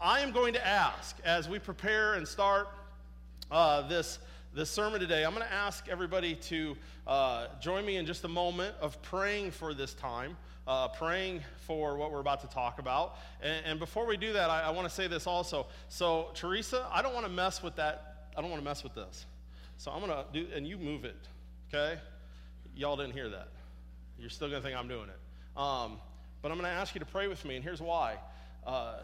I am going to ask as we prepare and start uh, this, this sermon today, I'm going to ask everybody to uh, join me in just a moment of praying for this time. Uh, praying for what we're about to talk about. And, and before we do that, I, I want to say this also. So, Teresa, I don't want to mess with that. I don't want to mess with this. So, I'm going to do, and you move it, okay? Y'all didn't hear that. You're still going to think I'm doing it. Um, but I'm going to ask you to pray with me, and here's why. Uh,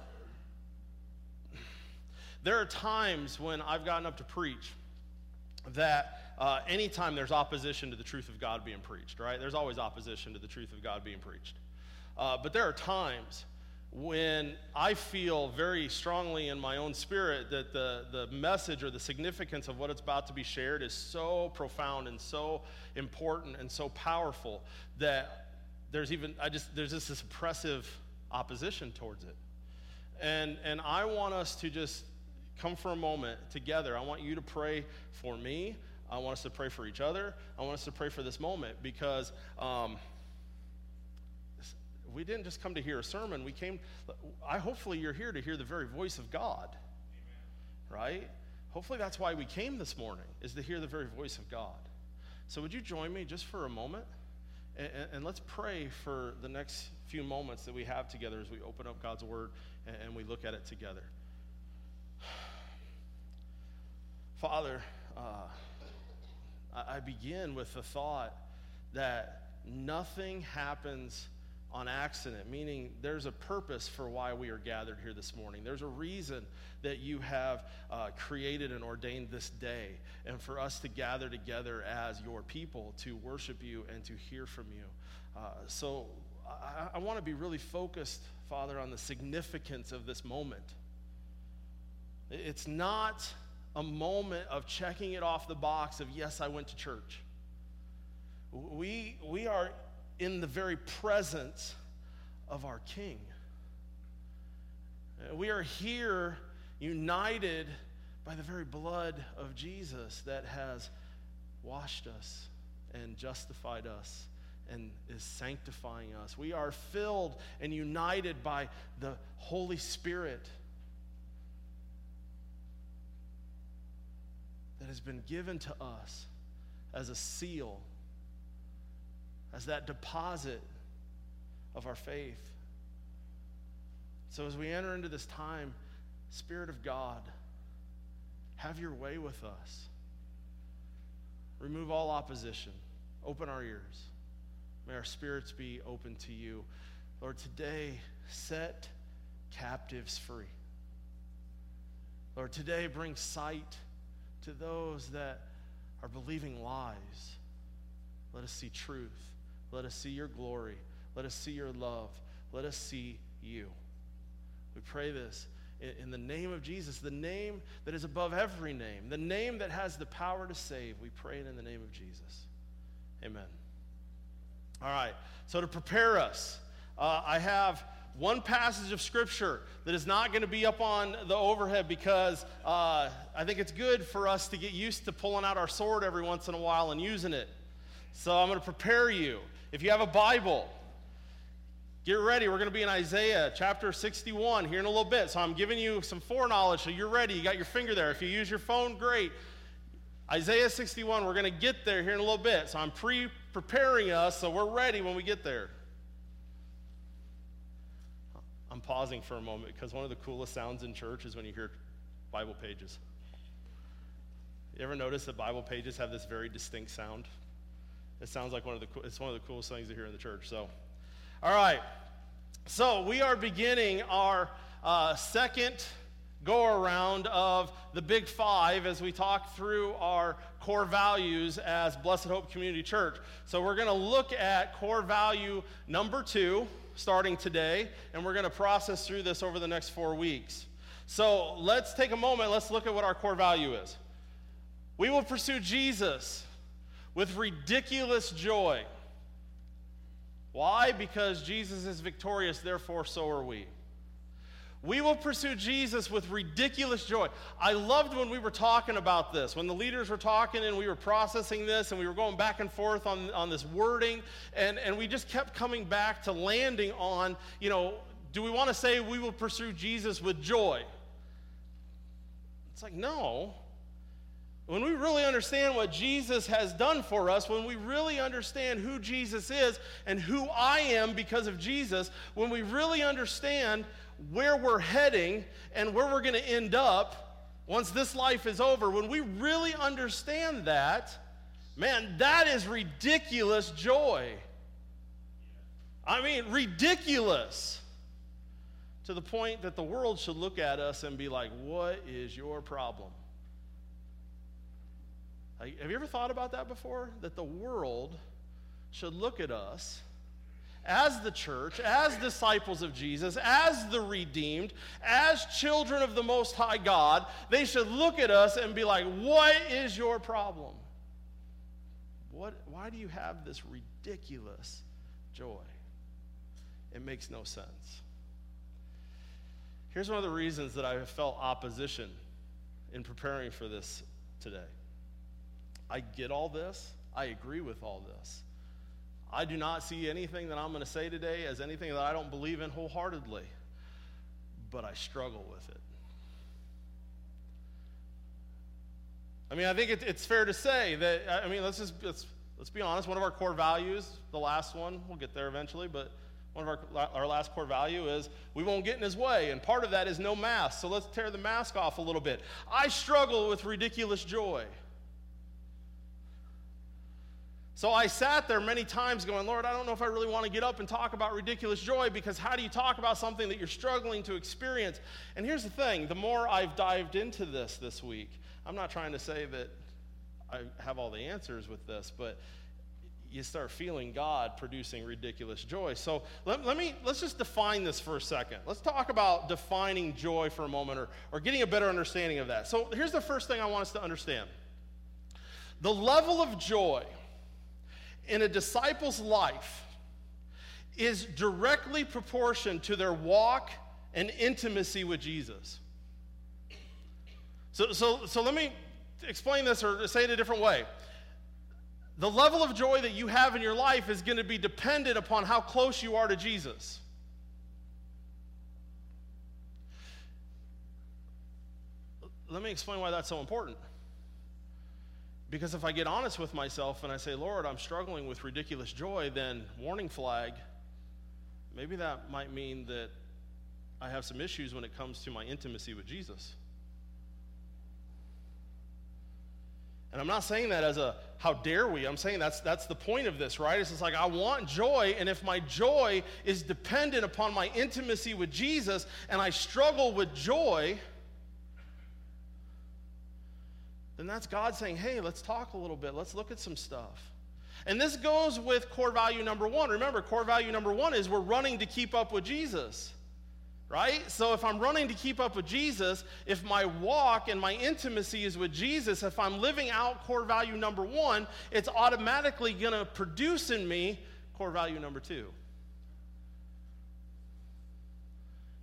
there are times when I've gotten up to preach that uh, anytime there's opposition to the truth of God being preached, right? There's always opposition to the truth of God being preached. Uh, but there are times when I feel very strongly in my own spirit that the, the message or the significance of what it's about to be shared is so profound and so important and so powerful that there's even, I just, there's just this oppressive opposition towards it. And, and I want us to just come for a moment together. I want you to pray for me. I want us to pray for each other. I want us to pray for this moment because um, we didn't just come to hear a sermon. We came, I hopefully you're here to hear the very voice of God, Amen. right? Hopefully that's why we came this morning, is to hear the very voice of God. So would you join me just for a moment? And, and, let's pray for the next few moments that we have together as we open up God's Word and, and we look at it together. Father, uh, I begin with the thought that nothing happens on accident, meaning there's a purpose for why we are gathered here this morning. There's a reason that you have uh, created and ordained this day, and for us to gather together as your people to worship you and to hear from you. Uh, so I, I want to be really focused, Father, on the significance of this moment. It's not a moment of checking it off the box of, yes, I went to church. We, we are in the very presence of our King. We are here united by the very blood of Jesus that has washed us and justified us and is sanctifying us. We are filled and united by the Holy Spirit that has been given to us as a seal as that deposit of our faith. So as we enter into this time, Spirit of God, have your way with us. Remove all opposition. Open our ears. May our spirits be open to you. Lord, today, set captives free. Lord, today, bring sight to those that are believing lies. Let us see truth. Let us see your glory. Let us see your love. Let us see you. We pray this in, the name of Jesus, the name that is above every name, the name that has the power to save. We pray it in the name of Jesus. Amen. All right, so to prepare us, uh, I have one passage of scripture that is not going to be up on the overhead because uh, I think it's good for us to get used to pulling out our sword every once in a while and using it. So I'm going to prepare you. If you have a Bible, get ready. We're going to be in Isaiah chapter 61 here in a little bit. So I'm giving you some foreknowledge so you're ready. You got your finger there. If you use your phone, great. Isaiah 61, we're going to get there here in a little bit. So I'm pre preparing us so we're ready when we get there. I'm pausing for a moment because one of the coolest sounds in church is when you hear Bible pages. You ever notice that Bible pages have this very distinct sound? It sounds like one of the it's one of the coolest things to hear in the church. So, all right. So we are beginning our uh, second go around of the Big Five as we talk through our core values as Blessed Hope Community Church. So we're going to look at core value number two starting today, and we're going to process through this over the next four weeks. So let's take a moment. Let's look at what our core value is. We will pursue Jesus with ridiculous joy. Why? Because Jesus is victorious, therefore, so are we. We will pursue Jesus with ridiculous joy. I loved when we were talking about this, when the leaders were talking and we were processing this and we were going back and forth on, on this wording, and, and we just kept coming back to landing on, you know, do we want to say we will pursue Jesus with joy? It's like, no. When we really understand what Jesus has done for us, when we really understand who Jesus is and who I am because of Jesus, when we really understand where we're heading and where we're going to end up once this life is over, when we really understand that, man, that is ridiculous joy. I mean, ridiculous. To the point that the world should look at us and be like, what is your problem? Have you ever thought about that before? That the world should look at us as the church, as disciples of Jesus, as the redeemed, as children of the Most High God, they should look at us and be like, What is your problem? What, why do you have this ridiculous joy? It makes no sense. Here's one of the reasons that I have felt opposition in preparing for this today. I get all this, I agree with all this. I do not see anything that I'm going to say today as anything that I don't believe in wholeheartedly, but I struggle with it. I mean, I think it, it's fair to say that, I mean, let's just, let's, let's be honest, one of our core values, the last one, we'll get there eventually, but one of our, our last core value is we won't get in his way. And part of that is no mask. So let's tear the mask off a little bit. I struggle with ridiculous joy. So I sat there many times going, Lord, I don't know if I really want to get up and talk about ridiculous joy because how do you talk about something that you're struggling to experience? And here's the thing the more I've dived into this this week, I'm not trying to say that I have all the answers with this, but you start feeling God producing ridiculous joy. So let, let, me let's just define this for a second. Let's talk about defining joy for a moment or, or getting a better understanding of that. So here's the first thing I want us to understand. The level of joy in a disciple's life is directly proportioned to their walk and intimacy with Jesus. So, so, so let me explain this or say it a different way. The level of joy that you have in your life is going to be dependent upon how close you are to Jesus. Let me explain why that's so important. Because if I get honest with myself and I say, Lord, I'm struggling with ridiculous joy, then warning flag, maybe that might mean that I have some issues when it comes to my intimacy with Jesus. And I'm not saying that as a how dare we. I'm saying that's that's the point of this, right? It's just like I want joy, and if my joy is dependent upon my intimacy with Jesus and I struggle with joy, then that's God saying, hey, let's talk a little bit. Let's look at some stuff. And this goes with core value number one. Remember, core value number one is we're running to keep up with Jesus, right? So if I'm running to keep up with Jesus, if my walk and my intimacy is with Jesus, if I'm living out core value number one, it's automatically going to produce in me core value number two.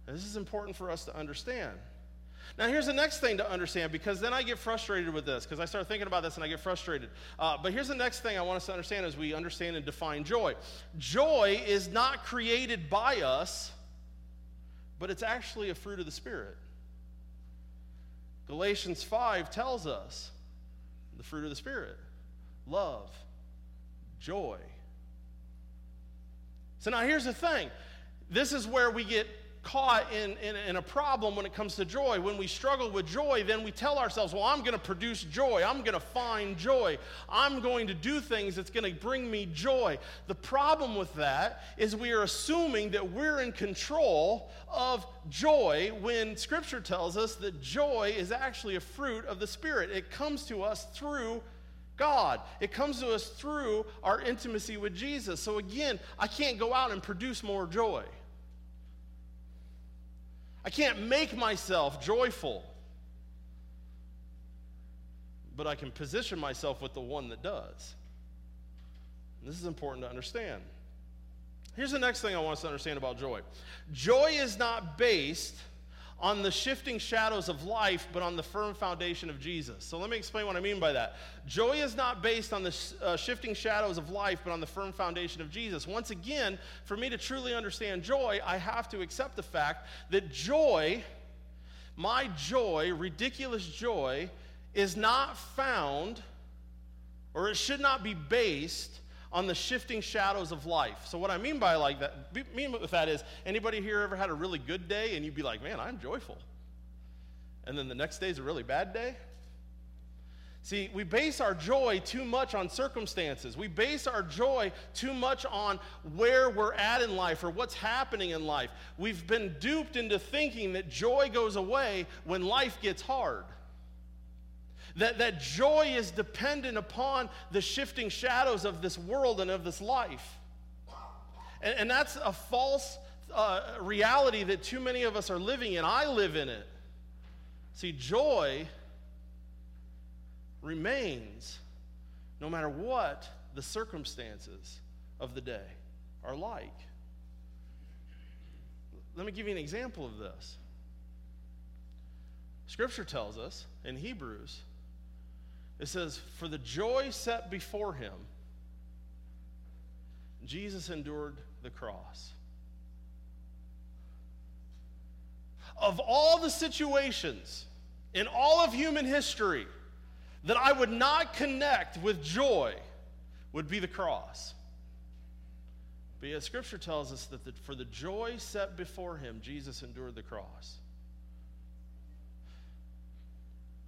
This is important for us to understand. Now, here's the next thing to understand because then I get frustrated with this because I start thinking about this and I get frustrated. Uh, but here's the next thing I want us to understand as we understand and define joy joy is not created by us, but it's actually a fruit of the Spirit. Galatians 5 tells us the fruit of the Spirit love, joy. So now here's the thing this is where we get caught in, in, in, a problem when it comes to joy. When we struggle with joy, then we tell ourselves, well, I'm going to produce joy. I'm going to find joy. I'm going to do things that's going to bring me joy. The problem with that is we are assuming that we're in control of joy when Scripture tells us that joy is actually a fruit of the Spirit. It comes to us through God. It comes to us through our intimacy with Jesus. So again, I can't go out and produce more joy. I can't make myself joyful, but I can position myself with the one that does. And this is important to understand. Here's the next thing I want us to understand about joy joy is not based on the shifting shadows of life, but on the firm foundation of Jesus. So let me explain what I mean by that. Joy is not based on the uh, shifting shadows of life, but on the firm foundation of Jesus. Once again, for me to truly understand joy, I have to accept the fact that joy, my joy, ridiculous joy, is not found, or it should not be based on the shifting shadows of life. So what I mean by like that, mean with that is, anybody here ever had a really good day and you'd be like, man, I'm joyful. And then the next day is a really bad day? See, we base our joy too much on circumstances. We base our joy too much on where we're at in life or what's happening in life. We've been duped into thinking that joy goes away when life gets hard. That, that joy is dependent upon the shifting shadows of this world and of this life. And, and that's a false uh, reality that too many of us are living in. I live in it. See, joy remains no matter what the circumstances of the day are like. Let me give you an example of this. Scripture tells us in Hebrews it says, For the joy set before him, Jesus endured the cross. Of all the situations in all of human history that I would not connect with joy, would be the cross. But yet, Scripture tells us that the, for the joy set before him, Jesus endured the cross.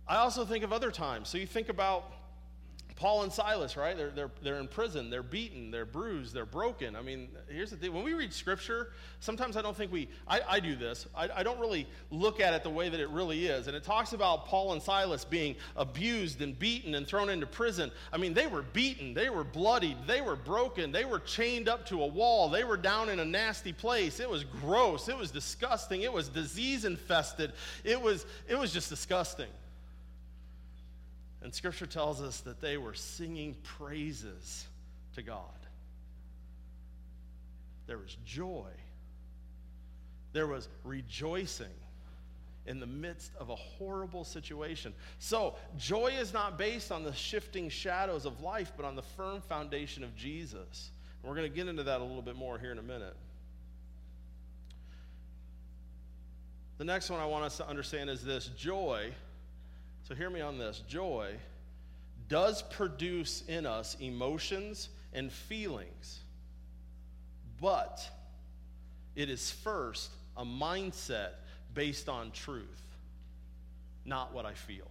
I also think of other times. So you think about Paul and Silas, right? They're, they're, they're in prison, they're beaten, they're bruised, they're broken. I mean, here's the thing when we read scripture, sometimes I don't think we, I, I do this, I, I don't really look at it the way that it really is. And it talks about Paul and Silas being abused and beaten and thrown into prison. I mean, they were beaten, they were bloodied, they were broken, they were chained up to a wall, they were down in a nasty place. It was gross, it was disgusting, it was disease infested, it was, it was just disgusting. And scripture tells us that they were singing praises to God. There was joy, there was rejoicing in the midst of a horrible situation. So, joy is not based on the shifting shadows of life, but on the firm foundation of Jesus. And we're going to get into that a little bit more here in a minute. The next one I want us to understand is this joy so hear me on this joy does produce in us emotions and feelings, but it is first a mindset based on truth, not what I feel.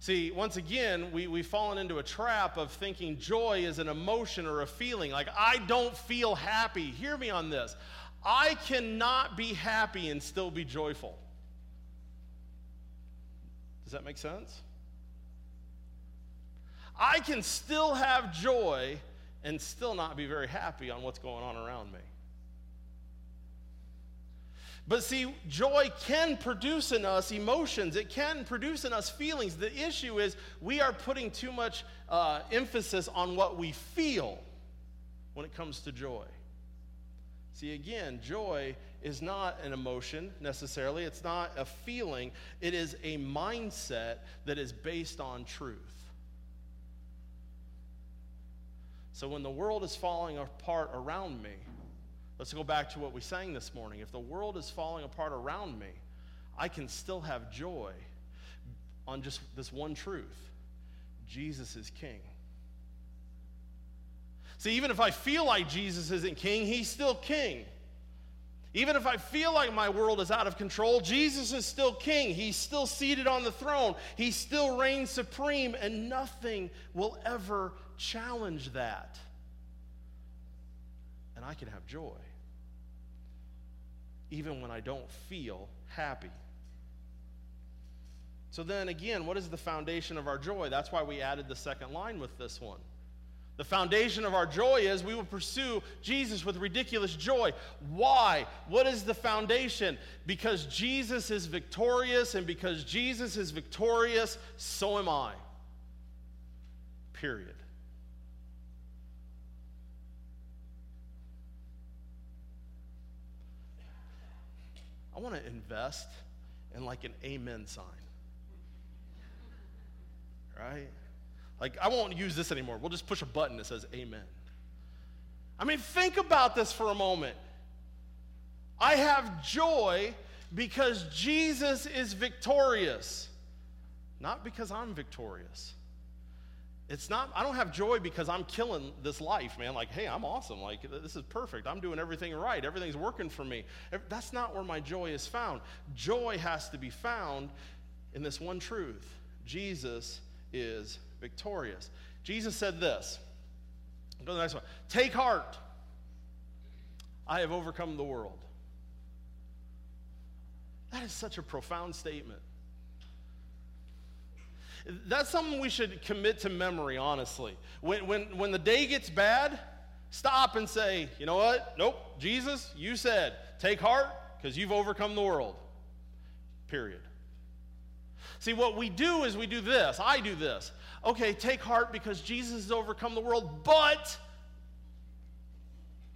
See, once again, we, we've fallen into a trap of thinking joy is an emotion or a feeling. Like, I don't feel happy. Hear me on this. I cannot be happy and still be joyful. Does that make sense? I can still have joy and still not be very happy on what's going on around me. But see, joy can produce in us emotions, it can produce in us feelings. The issue is we are putting too much uh, emphasis on what we feel when it comes to joy. See, again, joy is not an emotion necessarily, it's not a feeling, it is a mindset that is based on truth. So when the world is falling apart around me, let's go back to what we sang this morning. If the world is falling apart around me, I can still have joy on just this one truth Jesus is king. See, even if I feel like Jesus isn't king, he's still king. Even if I feel like my world is out of control, Jesus is still king. He's still seated on the throne. He still reigns supreme, and nothing will ever challenge that. And I can have joy, even when I don't feel happy. So, then again, what is the foundation of our joy? That's why we added the second line with this one. The foundation of our joy is we will pursue Jesus with ridiculous joy. Why? What is the foundation? Because Jesus is victorious, and because Jesus is victorious, so am I. Period. I want to invest in like an amen sign. Right? Like, I won't use this anymore. We'll just push a button that says amen. I mean, think about this for a moment. I have joy because Jesus is victorious, not because I'm victorious. It's not, I don't have joy because I'm killing this life, man. Like, hey, I'm awesome. Like, this is perfect. I'm doing everything right. Everything's working for me. That's not where my joy is found. Joy has to be found in this one truth Jesus is victorious. Jesus said this. Go to the next one. Take heart. I have overcome the world. That is such a profound statement. That's something we should commit to memory, honestly. When, when, when the day gets bad, stop and say, you know what? Nope, Jesus, you said, take heart because you've overcome the world. Period. See, what we do is we do this. I do this. Okay, take heart because Jesus has overcome the world, but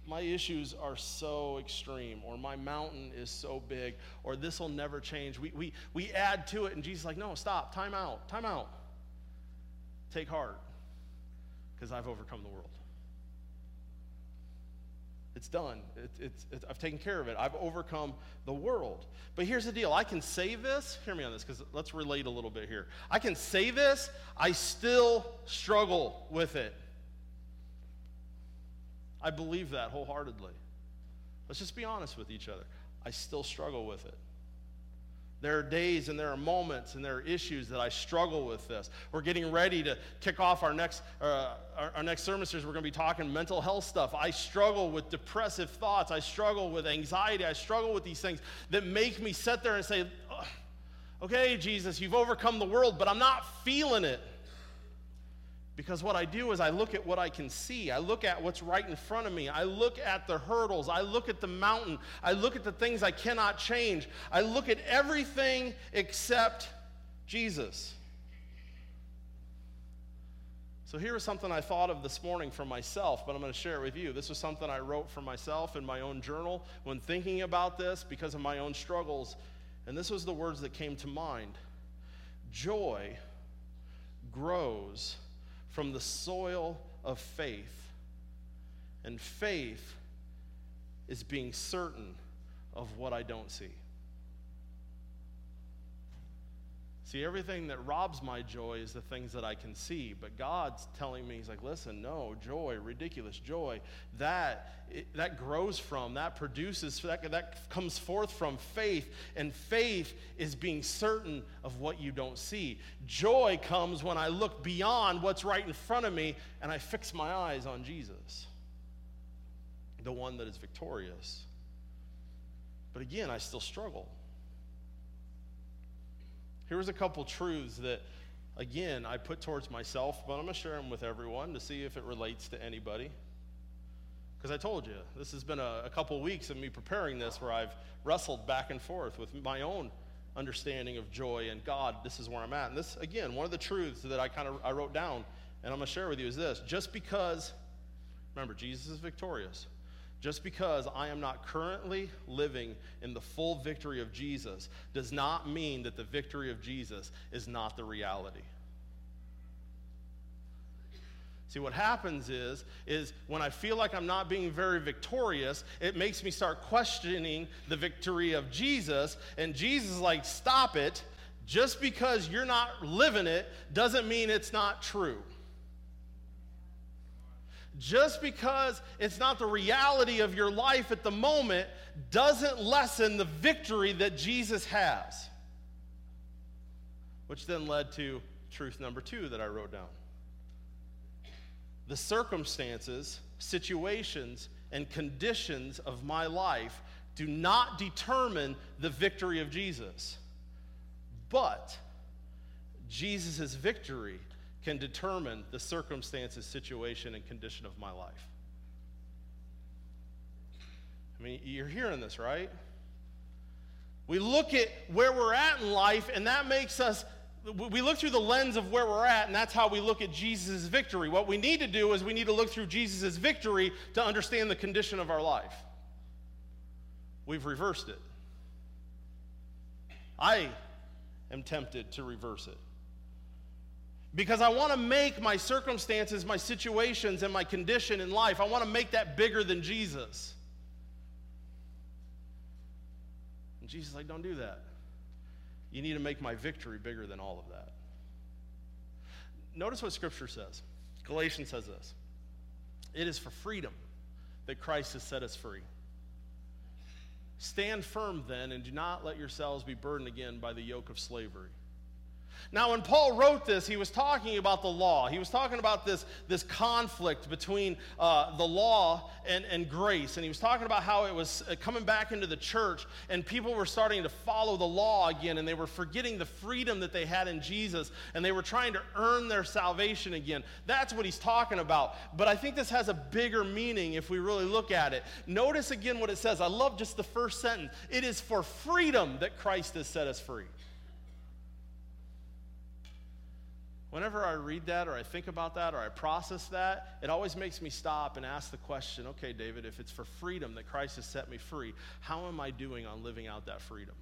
my issues are so extreme, or my mountain is so big, or this will never change. We, we, we add to it, and Jesus is like, no, stop, time out, time out. Take heart, because I've overcome the world. It's done. It, it's, it's, I've taken care of it. I've overcome the world. But here's the deal I can say this. Hear me on this, because let's relate a little bit here. I can say this, I still struggle with it. I believe that wholeheartedly. Let's just be honest with each other. I still struggle with it. There are days and there are moments and there are issues that I struggle with this. We're getting ready to kick off our next, uh, our, our, next sermon series. We're going to be talking mental health stuff. I struggle with depressive thoughts. I struggle with anxiety. I struggle with these things that make me sit there and say, okay, Jesus, you've overcome the world, but I'm not feeling it. Because what I do is I look at what I can see. I look at what's right in front of me. I look at the hurdles. I look at the mountain. I look at the things I cannot change. I look at everything except Jesus. So here is something I thought of this morning for myself, but I'm going to share it with you. This was something I wrote for myself in my own journal when thinking about this because of my own struggles. And this was the words that came to mind Joy grows from the soil of faith. And faith is being certain of what I don't see. See, everything that robs my joy is the things that I can see. But God's telling me, He's like, listen, no, joy, ridiculous joy, that, it, that grows from, that produces, that, that comes forth from faith. And faith is being certain of what you don't see. Joy comes when I look beyond what's right in front of me and I fix my eyes on Jesus, the one that is victorious. But again, I still struggle. Here's a couple truths that, again, I put towards myself, but I'm going to share them with everyone to see if it relates to anybody. Because I told you, this has been a, a couple weeks of me preparing this where I've wrestled back and forth with my own understanding of joy and God. This is where I'm at. And this, again, one of the truths that I kind of I wrote down and I'm going to share with you is this: just because, remember, Jesus is victorious. Just because I am not currently living in the full victory of Jesus does not mean that the victory of Jesus is not the reality. See what happens is is when I feel like I'm not being very victorious, it makes me start questioning the victory of Jesus and Jesus is like stop it. Just because you're not living it doesn't mean it's not true just because it's not the reality of your life at the moment doesn't lessen the victory that Jesus has. Which then led to truth number two that I wrote down. The circumstances, situations, and conditions of my life do not determine the victory of Jesus, but Jesus' victory can determine the circumstances, situation, and condition of my life. I mean, you're hearing this, right? We look at where we're at in life, and that makes us, we look through the lens of where we're at, and that's how we look at Jesus' victory. What we need to do is we need to look through Jesus' victory to understand the condition of our life. We've reversed it. I am tempted to reverse it. Because I want to make my circumstances, my situations, and my condition in life, I want to make that bigger than Jesus. And Jesus is like, don't do that. You need to make my victory bigger than all of that. Notice what Scripture says. Galatians says this It is for freedom that Christ has set us free. Stand firm then, and do not let yourselves be burdened again by the yoke of slavery. Now, when Paul wrote this, he was talking about the law. He was talking about this, this conflict between uh, the law and, and grace. And he was talking about how it was uh, coming back into the church, and people were starting to follow the law again, and they were forgetting the freedom that they had in Jesus, and they were trying to earn their salvation again. That's what he's talking about. But I think this has a bigger meaning if we really look at it. Notice again what it says. I love just the first sentence it is for freedom that Christ has set us free. Whenever I read that or I think about that or I process that, it always makes me stop and ask the question okay, David, if it's for freedom that Christ has set me free, how am I doing on living out that freedom?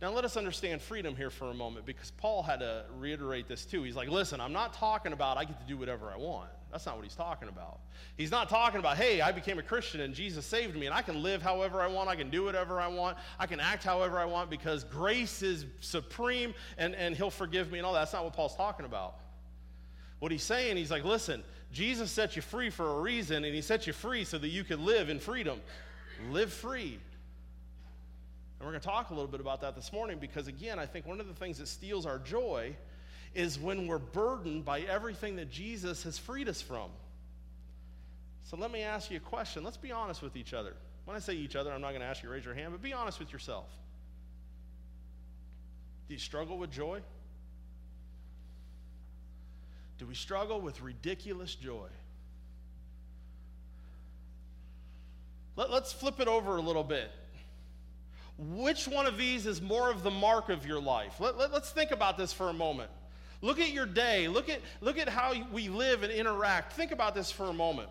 Now, let us understand freedom here for a moment because Paul had to reiterate this too. He's like, listen, I'm not talking about I get to do whatever I want. That's not what he's talking about. He's not talking about, hey, I became a Christian and Jesus saved me and I can live however I want, I can do whatever I want, I can act however I want because grace is supreme and, and he'll forgive me and all that. That's not what Paul's talking about. What he's saying, he's like, listen, Jesus set you free for a reason and he set you free so that you could live in freedom. Live free. And we're going to talk a little bit about that this morning because, again, I think one of the things that steals our joy is when we're burdened by everything that Jesus has freed us from. So let me ask you a question. Let's be honest with each other. When I say each other, I'm not going to ask you to raise your hand, but be honest with yourself. Do you struggle with joy? Do we struggle with ridiculous joy? Let, us flip it over a little bit. Which one of these is more of the mark of your life? Let, let, let's think about this for a moment. Look at your day. Look at, look at how we live and interact. Think about this for a moment.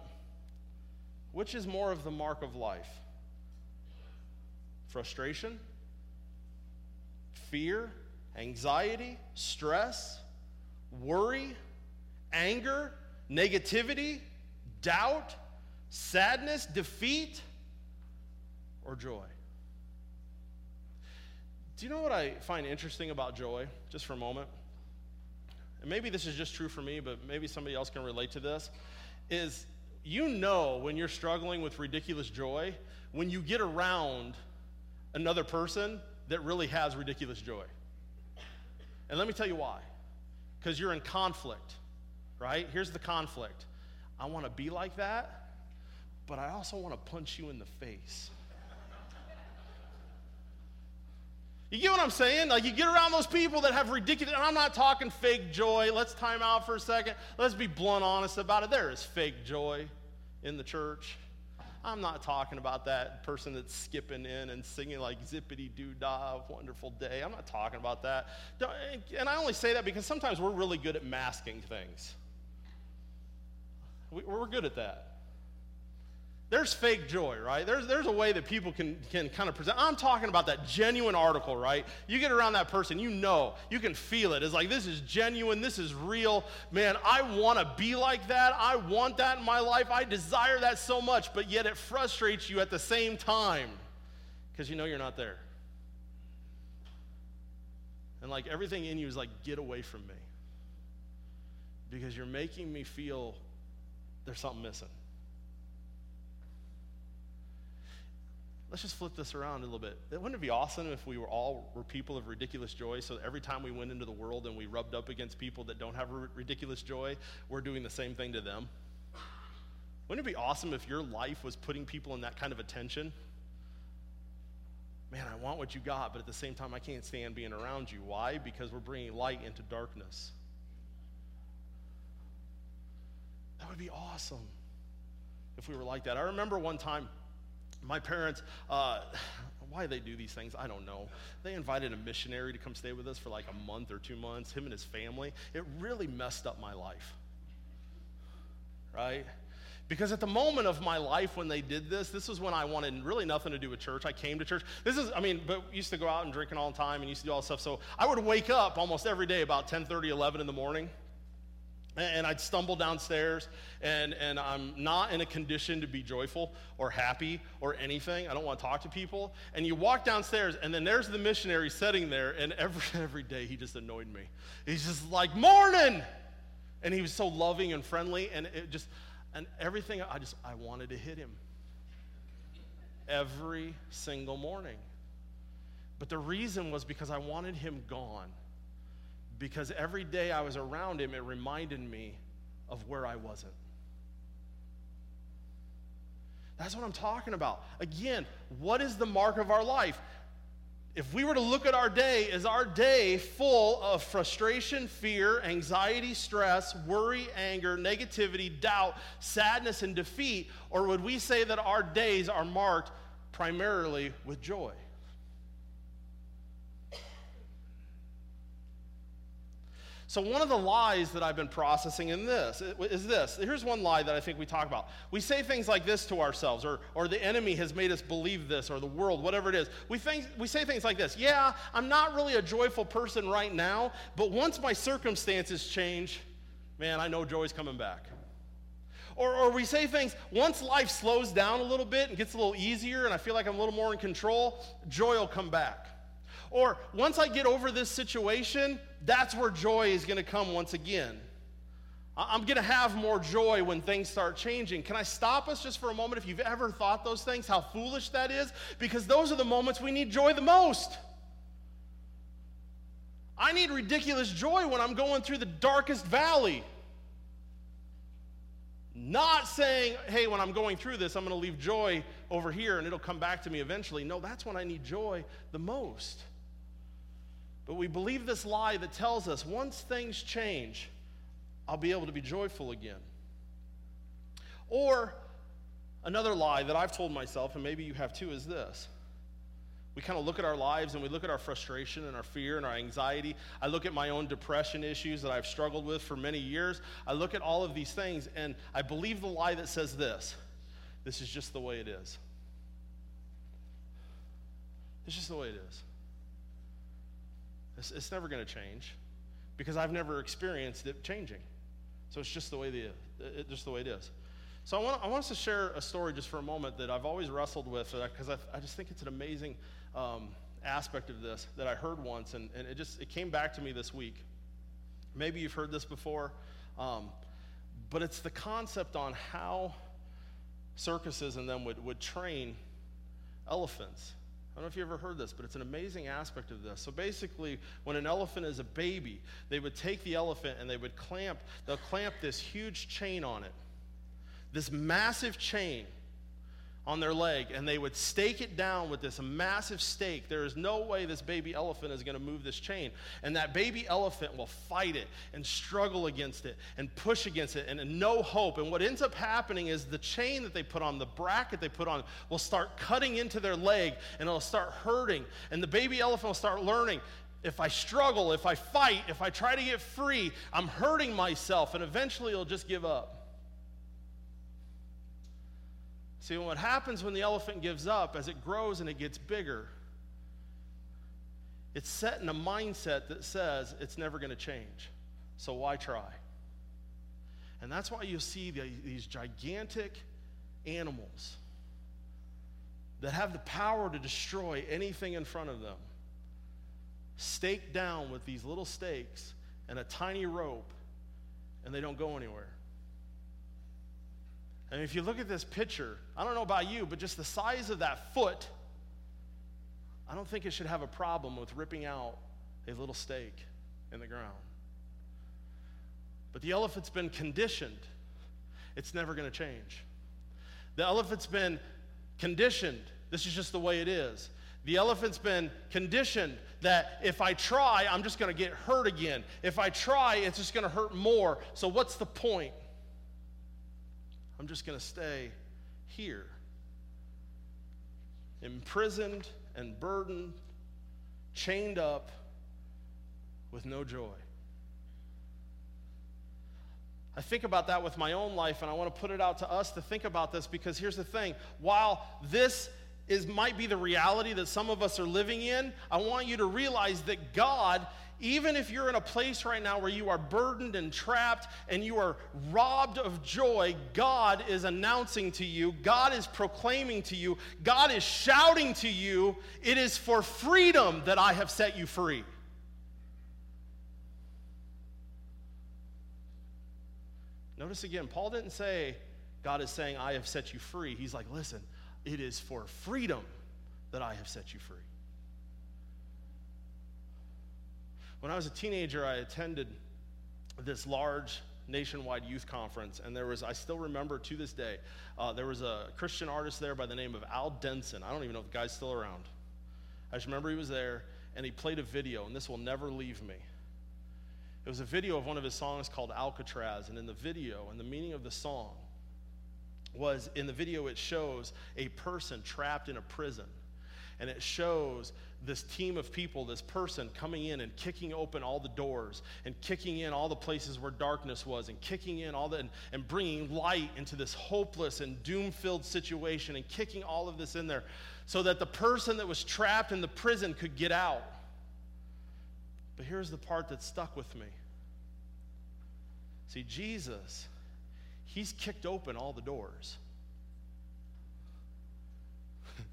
Which is more of the mark of life? Frustration? Fear? Anxiety? Stress? Worry? Anger? Negativity? Doubt? Sadness? Defeat? Or joy? Do you know what I find interesting about joy, just for a moment? And maybe this is just true for me, but maybe somebody else can relate to this. Is you know when you're struggling with ridiculous joy when you get around another person that really has ridiculous joy. And let me tell you why. Because you're in conflict, right? Here's the conflict I want to be like that, but I also want to punch you in the face. You get what I'm saying? Like you get around those people that have ridiculous, and I'm not talking fake joy. Let's time out for a second. Let's be blunt honest about it. There is fake joy in the church. I'm not talking about that person that's skipping in and singing like zippity doo dah, wonderful day. I'm not talking about that. And I only say that because sometimes we're really good at masking things. We're good at that there's fake joy, right? There's, there's a way that people can, can kind of present. I'm talking about that genuine article, right? You get around that person, you know, you can feel it. It's like, this is genuine, this is real. Man, I want to be like that. I want that in my life. I desire that so much, but yet it frustrates you at the same time because you know you're not there. And like everything in you is like, get away from me because you're making me feel there's something missing. Let's just flip this around a little bit. Wouldn't it be awesome if we were all were people of ridiculous joy? So every time we went into the world and we rubbed up against people that don't have ridiculous joy, we're doing the same thing to them. Wouldn't it be awesome if your life was putting people in that kind of attention? Man, I want what you got, but at the same time, I can't stand being around you. Why? Because we're bringing light into darkness. That would be awesome if we were like that. I remember one time my parents, uh, why they do these things, I don't know. They invited a missionary to come stay with us for like a month or two months, him and his family. It really messed up my life. Right? Because at the moment of my life when they did this, this was when I wanted really nothing to do with church. I came to church. This is, I mean, but used to go out and drinking all the time and used to do all this stuff. So I would wake up almost every day about 10 30, 11 in the morning. And I'd stumble downstairs, and, and I'm not in a condition to be joyful or happy or anything. I don't want to talk to people. And you walk downstairs, and then there's the missionary sitting there, and every, every day he just annoyed me. He's just like, Morning! And he was so loving and friendly, and it just, and everything, I just, I wanted to hit him every single morning. But the reason was because I wanted him gone because every day I was around him, it reminded me of where I wasn't. That's what I'm talking about. Again, what is the mark of our life? If we were to look at our day, is our day full of frustration, fear, anxiety, stress, worry, anger, negativity, doubt, sadness, and defeat? Or would we say that our days are marked primarily with joy? So, one of the lies that I've been processing in this is this. Here's one lie that I think we talk about. We say things like this to ourselves, or, or the enemy has made us believe this, or the world, whatever it is. We, think, we say things like this Yeah, I'm not really a joyful person right now, but once my circumstances change, man, I know joy's coming back. Or, or we say things, once life slows down a little bit and gets a little easier, and I feel like I'm a little more in control, joy will come back. Or once I get over this situation, that's where joy is going to come once again. I'm going to have more joy when things start changing. Can I stop us just for a moment if you've ever thought those things, how foolish that is? Because those are the moments we need joy the most. I need ridiculous joy when I'm going through the darkest valley. Not saying, hey, when I'm going through this, I'm going to leave joy over here and it'll come back to me eventually. No, that's when I need joy the most. But we believe this lie that tells us once things change, I'll be able to be joyful again. Or another lie that I've told myself, and maybe you have too, is this. We kind of look at our lives and we look at our frustration and our fear and our anxiety. I look at my own depression issues that I've struggled with for many years. I look at all of these things and I believe the lie that says this this is just the way it is. It's just the way it is. It's, it's never going to change because I've never experienced it changing. So it's just the way, the, it, just the way it is. So I want, I want us to share a story just for a moment that I've always wrestled with because I, I, just think it's an amazing um, aspect of this that I heard once, and, and it just it came back to me this week. Maybe you've heard this before, um, but it's the concept on how circuses and them would, would train elephants I don't know if you ever heard this, but it's an amazing aspect of this. So basically, when an elephant is a baby, they would take the elephant and they would clamp, they'll clamp this huge chain on it. This massive chain on their leg and they would stake it down with this massive stake. There is no way this baby elephant is going to move this chain. And that baby elephant will fight it and struggle against it and push against it and, and no hope. And what ends up happening is the chain that they put on, the bracket they put on, will start cutting into their leg and it'll start hurting. And the baby elephant will start learning if I struggle, if I fight, if I try to get free, I'm hurting myself and eventually it'll just give up. See, what happens when the elephant gives up, as it grows and it gets bigger, it's set in a mindset that says it's never going to change. So why try? And that's why you see the, these gigantic animals that have the power to destroy anything in front of them, staked down with these little stakes and a tiny rope, and they don't go anywhere. And if you look at this picture, I don't know about you, but just the size of that foot, I don't think it should have a problem with ripping out a little stake in the ground. But the elephant's been conditioned, it's never going to change. The elephant's been conditioned, this is just the way it is. The elephant's been conditioned that if I try, I'm just going to get hurt again. If I try, it's just going to hurt more. So, what's the point? I'm just going to stay here. Imprisoned and burdened, chained up with no joy. I think about that with my own life, and I want to put it out to us to think about this because here's the thing while this is might be the reality that some of us are living in, I want you to realize that God, even if you're in a place right now where you are burdened and trapped and you are robbed of joy, God is announcing to you, God is proclaiming to you, God is shouting to you, it is for freedom that I have set you free. Notice again, Paul didn't say, God is saying, I have set you free. He's like, listen, it is for freedom that I have set you free. When I was a teenager, I attended this large nationwide youth conference, and there was, I still remember to this day, uh, there was a Christian artist there by the name of Al Denson. I don't even know if the guy's still around. I just remember he was there, and he played a video, and this will never leave me. It was a video of one of his songs called Alcatraz, and in the video, and the meaning of the song, was in the video, it shows a person trapped in a prison. And it shows this team of people, this person coming in and kicking open all the doors and kicking in all the places where darkness was and kicking in all the, and, and bringing light into this hopeless and doom filled situation and kicking all of this in there so that the person that was trapped in the prison could get out. But here's the part that stuck with me. See, Jesus He's kicked open all the doors.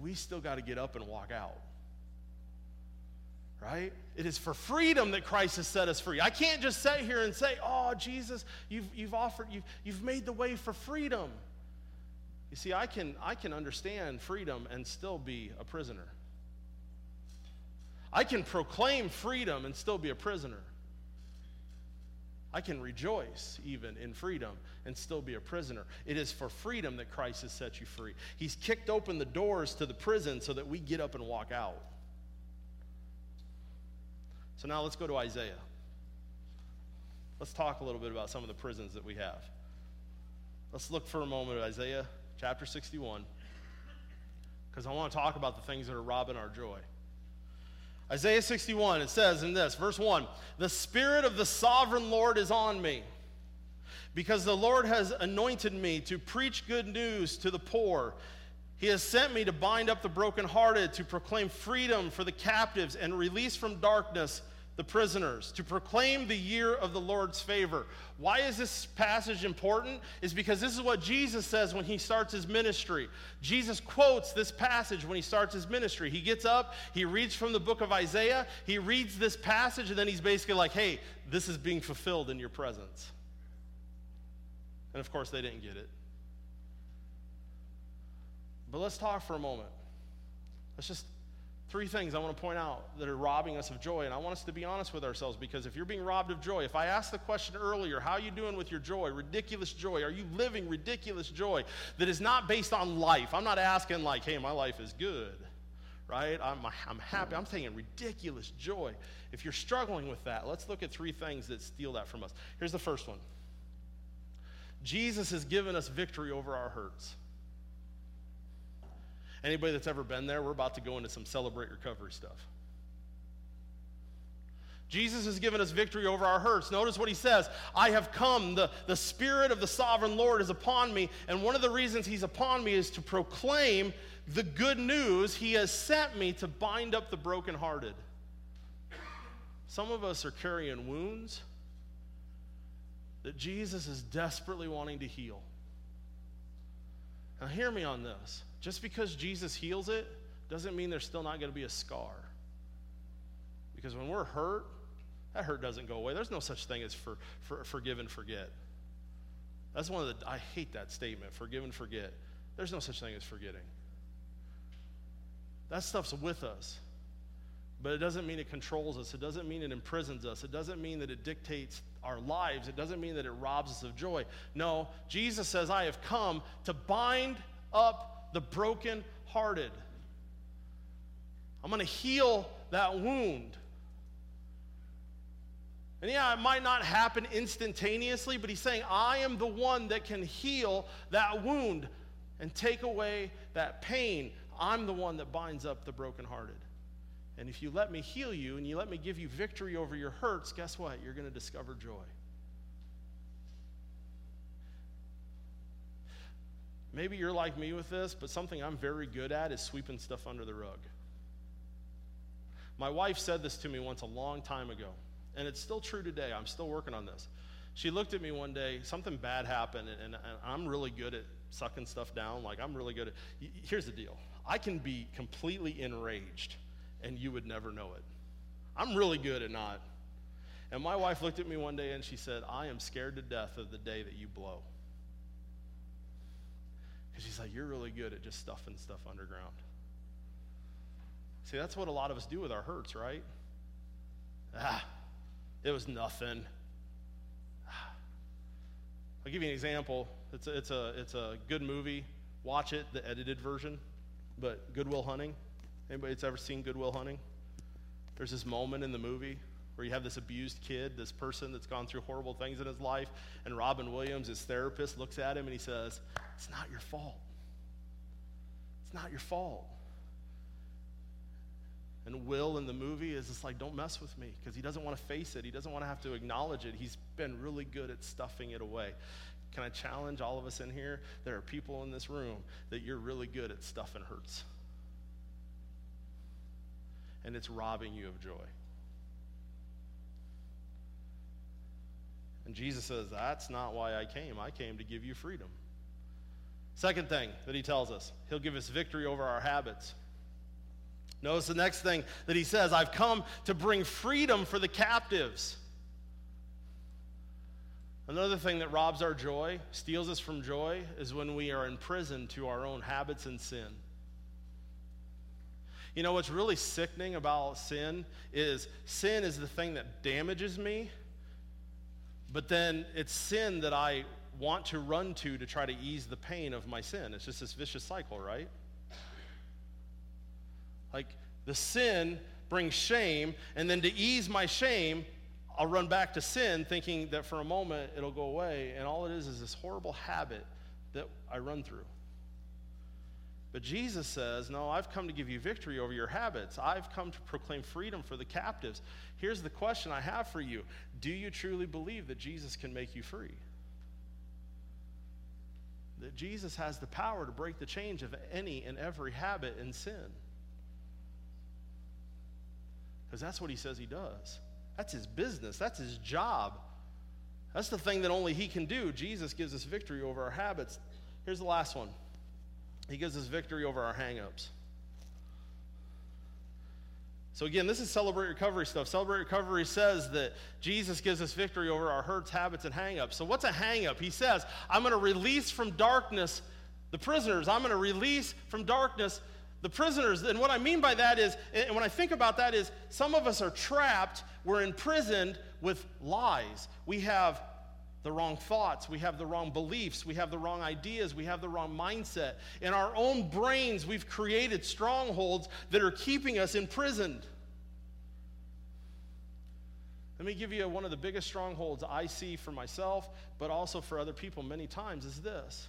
we still got to get up and walk out. Right? It is for freedom that Christ has set us free. I can't just sit here and say, Oh, Jesus, you've, you've offered, you've, you've made the way for freedom. You see, I can, I can understand freedom and still be a prisoner. I can proclaim freedom and still be a prisoner. I can rejoice even in freedom and still be a prisoner. It is for freedom that Christ has set you free. He's kicked open the doors to the prison so that we get up and walk out. So now let's go to Isaiah. Let's talk a little bit about some of the prisons that we have. Let's look for a moment at Isaiah chapter 61 because I want to talk about the things that are robbing our joy. Isaiah 61, it says in this, verse 1 The Spirit of the sovereign Lord is on me, because the Lord has anointed me to preach good news to the poor. He has sent me to bind up the brokenhearted, to proclaim freedom for the captives, and release from darkness the prisoners, to proclaim the year of the Lord's favor. Why is this passage important? Is because this is what Jesus says when he starts his ministry. Jesus quotes this passage when he starts his ministry. He gets up, he reads from the book of Isaiah, he reads this passage, and then he's basically like, hey, this is being fulfilled in your presence. And of course, they didn't get it. But let's talk for a moment. Let's just three things I want to point out that are robbing us of joy. And I want us to be honest with ourselves because if you're being robbed of joy, if I asked the question earlier, how are you doing with your joy? Ridiculous joy. Are you living ridiculous joy that is not based on life? I'm not asking, like, hey, my life is good, right? I'm, I'm happy. I'm saying ridiculous joy. If you're struggling with that, let's look at three things that steal that from us. Here's the first one Jesus has given us victory over our hurts. Anybody that's ever been there, we're about to go into some celebrate recovery stuff. Jesus has given us victory over our hurts. Notice what he says I have come, the, the Spirit of the sovereign Lord is upon me. And one of the reasons he's upon me is to proclaim the good news. He has sent me to bind up the brokenhearted. Some of us are carrying wounds that Jesus is desperately wanting to heal. Now, hear me on this. Just because Jesus heals it doesn't mean there's still not going to be a scar. Because when we're hurt, that hurt doesn't go away. There's no such thing as for, for, forgive and forget. That's one of the, I hate that statement, forgive and forget. There's no such thing as forgetting. That stuff's with us. But it doesn't mean it controls us. It doesn't mean it imprisons us. It doesn't mean that it dictates our lives. It doesn't mean that it robs us of joy. No, Jesus says, I have come to bind up the broken-hearted. I'm going to heal that wound. And yeah, it might not happen instantaneously, but he's saying, I am the one that can heal that wound and take away that pain. I'm the one that binds up the brokenhearted. And if you let me heal you and you let me give you victory over your hurts, guess what? You're going to discover joy. Maybe you're like me with this, but something I'm very good at is sweeping stuff under the rug. My wife said this to me once a long time ago, and it's still true today. I'm still working on this. She looked at me one day, something bad happened, and, and I'm really good at sucking stuff down. Like, I'm really good at. Here's the deal I can be completely enraged, and you would never know it. I'm really good at not. And my wife looked at me one day and she said, I am scared to death of the day that you blow. Because she's like, You're really good at just stuffing stuff underground. See, that's what a lot of us do with our hurts, right? Ah, it was nothing. I'll give you an example. It's a, it's a, it's a good movie. Watch it, the edited version. But Goodwill Hunting. Anybody that's ever seen Goodwill Hunting? There's this moment in the movie where you have this abused kid, this person that's gone through horrible things in his life, and Robin Williams, his therapist, looks at him and he says, It's not your fault. It's not your fault. And Will in the movie is just like, Don't mess with me, because he doesn't want to face it. He doesn't want to have to acknowledge it. He's been really good at stuffing it away. Can I challenge all of us in here? There are people in this room that you're really good at stuffing hurts. And it's robbing you of joy. And Jesus says, That's not why I came. I came to give you freedom. Second thing that he tells us, he'll give us victory over our habits. Notice the next thing that he says I've come to bring freedom for the captives. Another thing that robs our joy, steals us from joy, is when we are imprisoned to our own habits and sin. You know what's really sickening about sin is sin is the thing that damages me, but then it's sin that I want to run to to try to ease the pain of my sin. It's just this vicious cycle, right? Like the sin brings shame, and then to ease my shame, I'll run back to sin thinking that for a moment it'll go away, and all it is is this horrible habit that I run through. But Jesus says, No, I've come to give you victory over your habits. I've come to proclaim freedom for the captives. Here's the question I have for you Do you truly believe that Jesus can make you free? That Jesus has the power to break the chains of any and every habit and sin? Because that's what he says he does. That's his business, that's his job. That's the thing that only he can do. Jesus gives us victory over our habits. Here's the last one He gives us victory over our hangups. So, again, this is Celebrate Recovery stuff. Celebrate Recovery says that Jesus gives us victory over our hurts, habits, and hangups. So, what's a hangup? He says, I'm going to release from darkness the prisoners. I'm going to release from darkness the prisoners. And what I mean by that is, and when I think about that, is some of us are trapped, we're imprisoned with lies. We have the wrong thoughts, we have the wrong beliefs, we have the wrong ideas, we have the wrong mindset. In our own brains, we've created strongholds that are keeping us imprisoned. Let me give you one of the biggest strongholds I see for myself, but also for other people many times is this.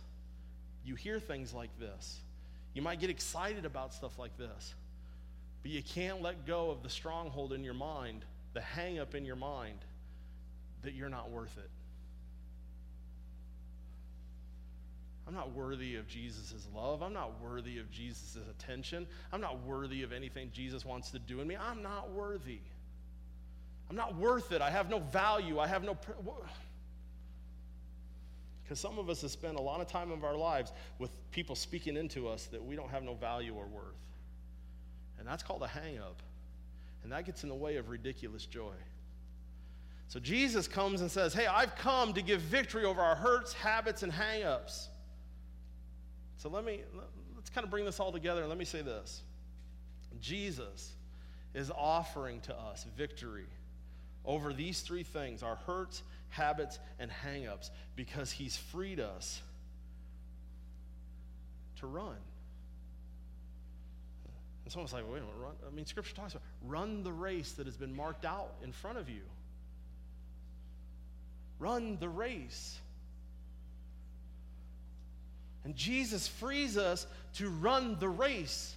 You hear things like this. You might get excited about stuff like this, but you can't let go of the stronghold in your mind, the hang up in your mind that you're not worth it. I'm not worthy of Jesus' love. I'm not worthy of Jesus' attention. I'm not worthy of anything Jesus wants to do in me. I'm not worthy. I'm not worth it. I have no value. I have no. Because some of us have spent a lot of time of our lives with people speaking into us that we don't have no value or worth. And that's called a hang up. And that gets in the way of ridiculous joy. So Jesus comes and says, Hey, I've come to give victory over our hurts, habits, and hang ups. So let me, let's kind of bring this all together let me say this Jesus is offering to us victory over these three things our hurts, habits, and hangups because He's freed us to run. And someone's like, wait a minute, run. I mean, Scripture talks about run the race that has been marked out in front of you. Run the race. And Jesus frees us to run the race.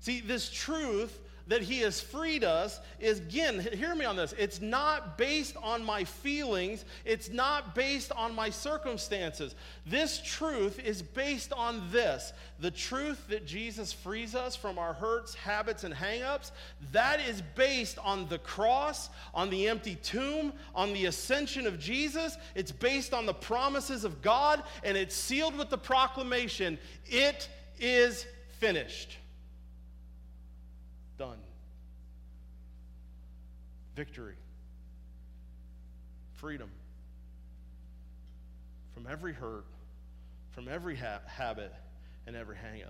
See, this truth that He has freed us is, again, hear me on this. It's not based on my feelings, it's not based on my circumstances. This truth is based on this the truth that Jesus frees us from our hurts, habits, and hangups. That is based on the cross, on the empty tomb, on the ascension of Jesus. It's based on the promises of God, and it's sealed with the proclamation it is finished. Done. Victory. Freedom. From every hurt, from every ha- habit, and every hang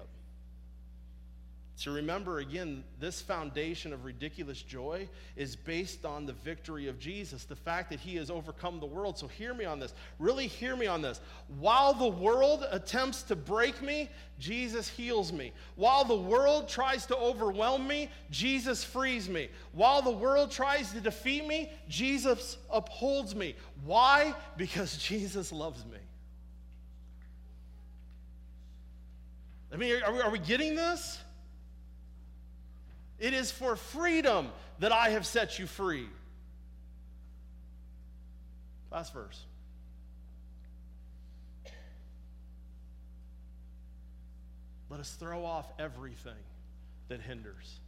To remember again, this foundation of ridiculous joy is based on the victory of Jesus, the fact that he has overcome the world. So hear me on this. Really hear me on this. While the world attempts to break me, Jesus heals me. While the world tries to overwhelm me, Jesus frees me. While the world tries to defeat me, Jesus upholds me. Why? Because Jesus loves me. I mean, are we, are we getting this? It is for freedom that I have set you free. Last verse. Let us throw off everything that hinders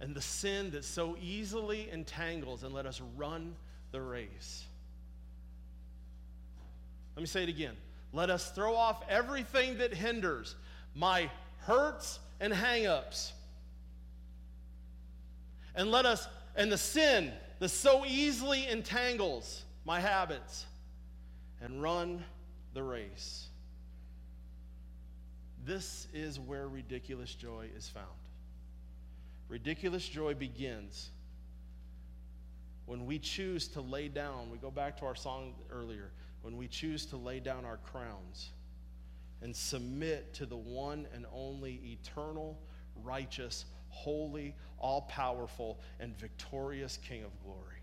and the sin that so easily entangles, and let us run the race. Let me say it again. Let us throw off everything that hinders my hurts and hangups and let us, and the sin that so easily entangles my habits, and run the race. This is where ridiculous joy is found. Ridiculous joy begins when we choose to lay down, we go back to our song earlier, when we choose to lay down our crowns and submit to the one and only eternal, righteous, holy, all powerful, and victorious King of glory.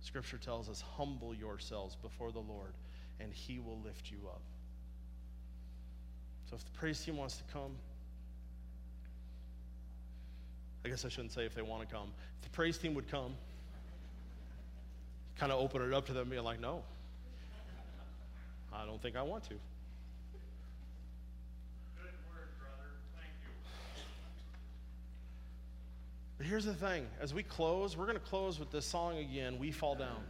Scripture tells us, humble yourselves before the Lord, and he will lift you up. So if the praise team wants to come, I guess I shouldn't say if they want to come. If the praise team would come, kind of open it up to them, being like, no, I don't think I want to. But here's the thing as we close, we're going to close with this song again We Fall Down.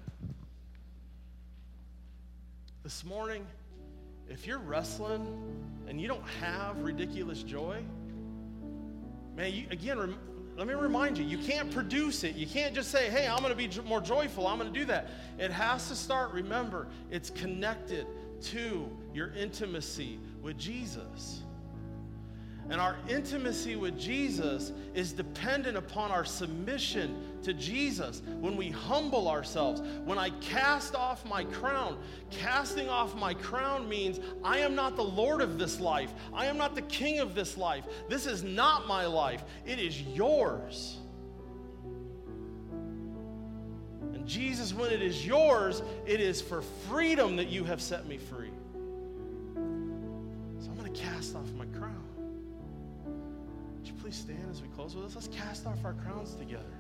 This morning, if you're wrestling and you don't have ridiculous joy, man, you, again, rem, let me remind you, you can't produce it. You can't just say, hey, I'm going to be more joyful. I'm going to do that. It has to start, remember, it's connected to your intimacy with Jesus. And our intimacy with Jesus is dependent upon our submission to Jesus. When we humble ourselves, when I cast off my crown, casting off my crown means I am not the Lord of this life. I am not the king of this life. This is not my life, it is yours. And Jesus, when it is yours, it is for freedom that you have set me free. So I'm going to cast off my crown please stand as we close with us? Let's cast off our crowns together.